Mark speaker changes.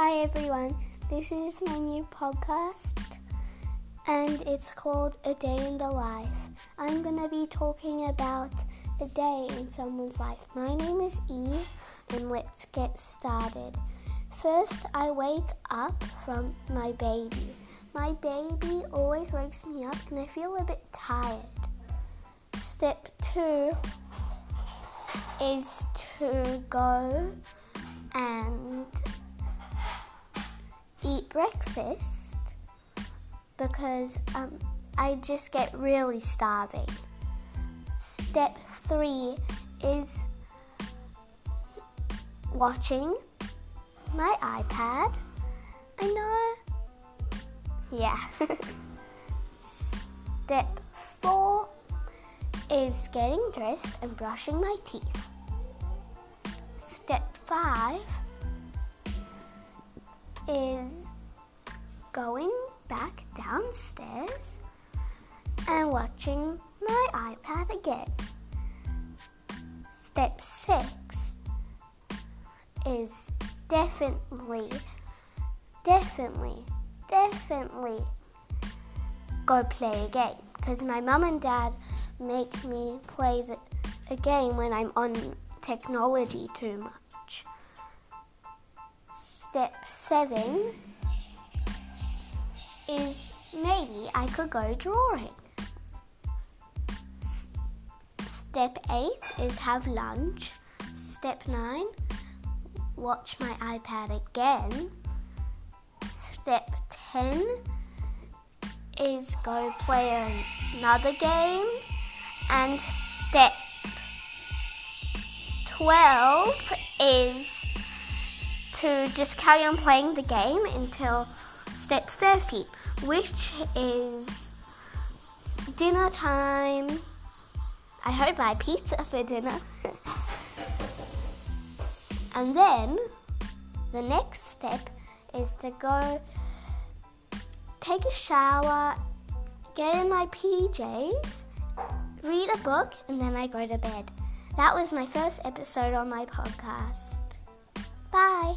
Speaker 1: Hi everyone, this is my new podcast and it's called A Day in the Life. I'm to be talking about a day in someone's life. My name is Eve and let's get started. First, I wake up from my baby. My baby always wakes me up and I feel a bit tired. Step two is to go and eat breakfast because um, I just get really starving. Step three is watching my iPad. I know. Yeah. Step four is getting dressed and brushing my teeth. Step five is going back downstairs and watching my iPad again. Step six is definitely, definitely, definitely go play a game because my mum and dad make me play the, a game when I'm on technology too much. Step seven is maybe I could go drawing. Step eight is have lunch. Step nine, watch my iPad again. Step 10 is go play another game. And step 12 is to just carry on playing the game until step 30, which is dinner time. I hope I pizza for dinner. and then the next step is to go take a shower, get in my PJs, read a book, and then I go to bed. That was my first episode on my podcast. Bye.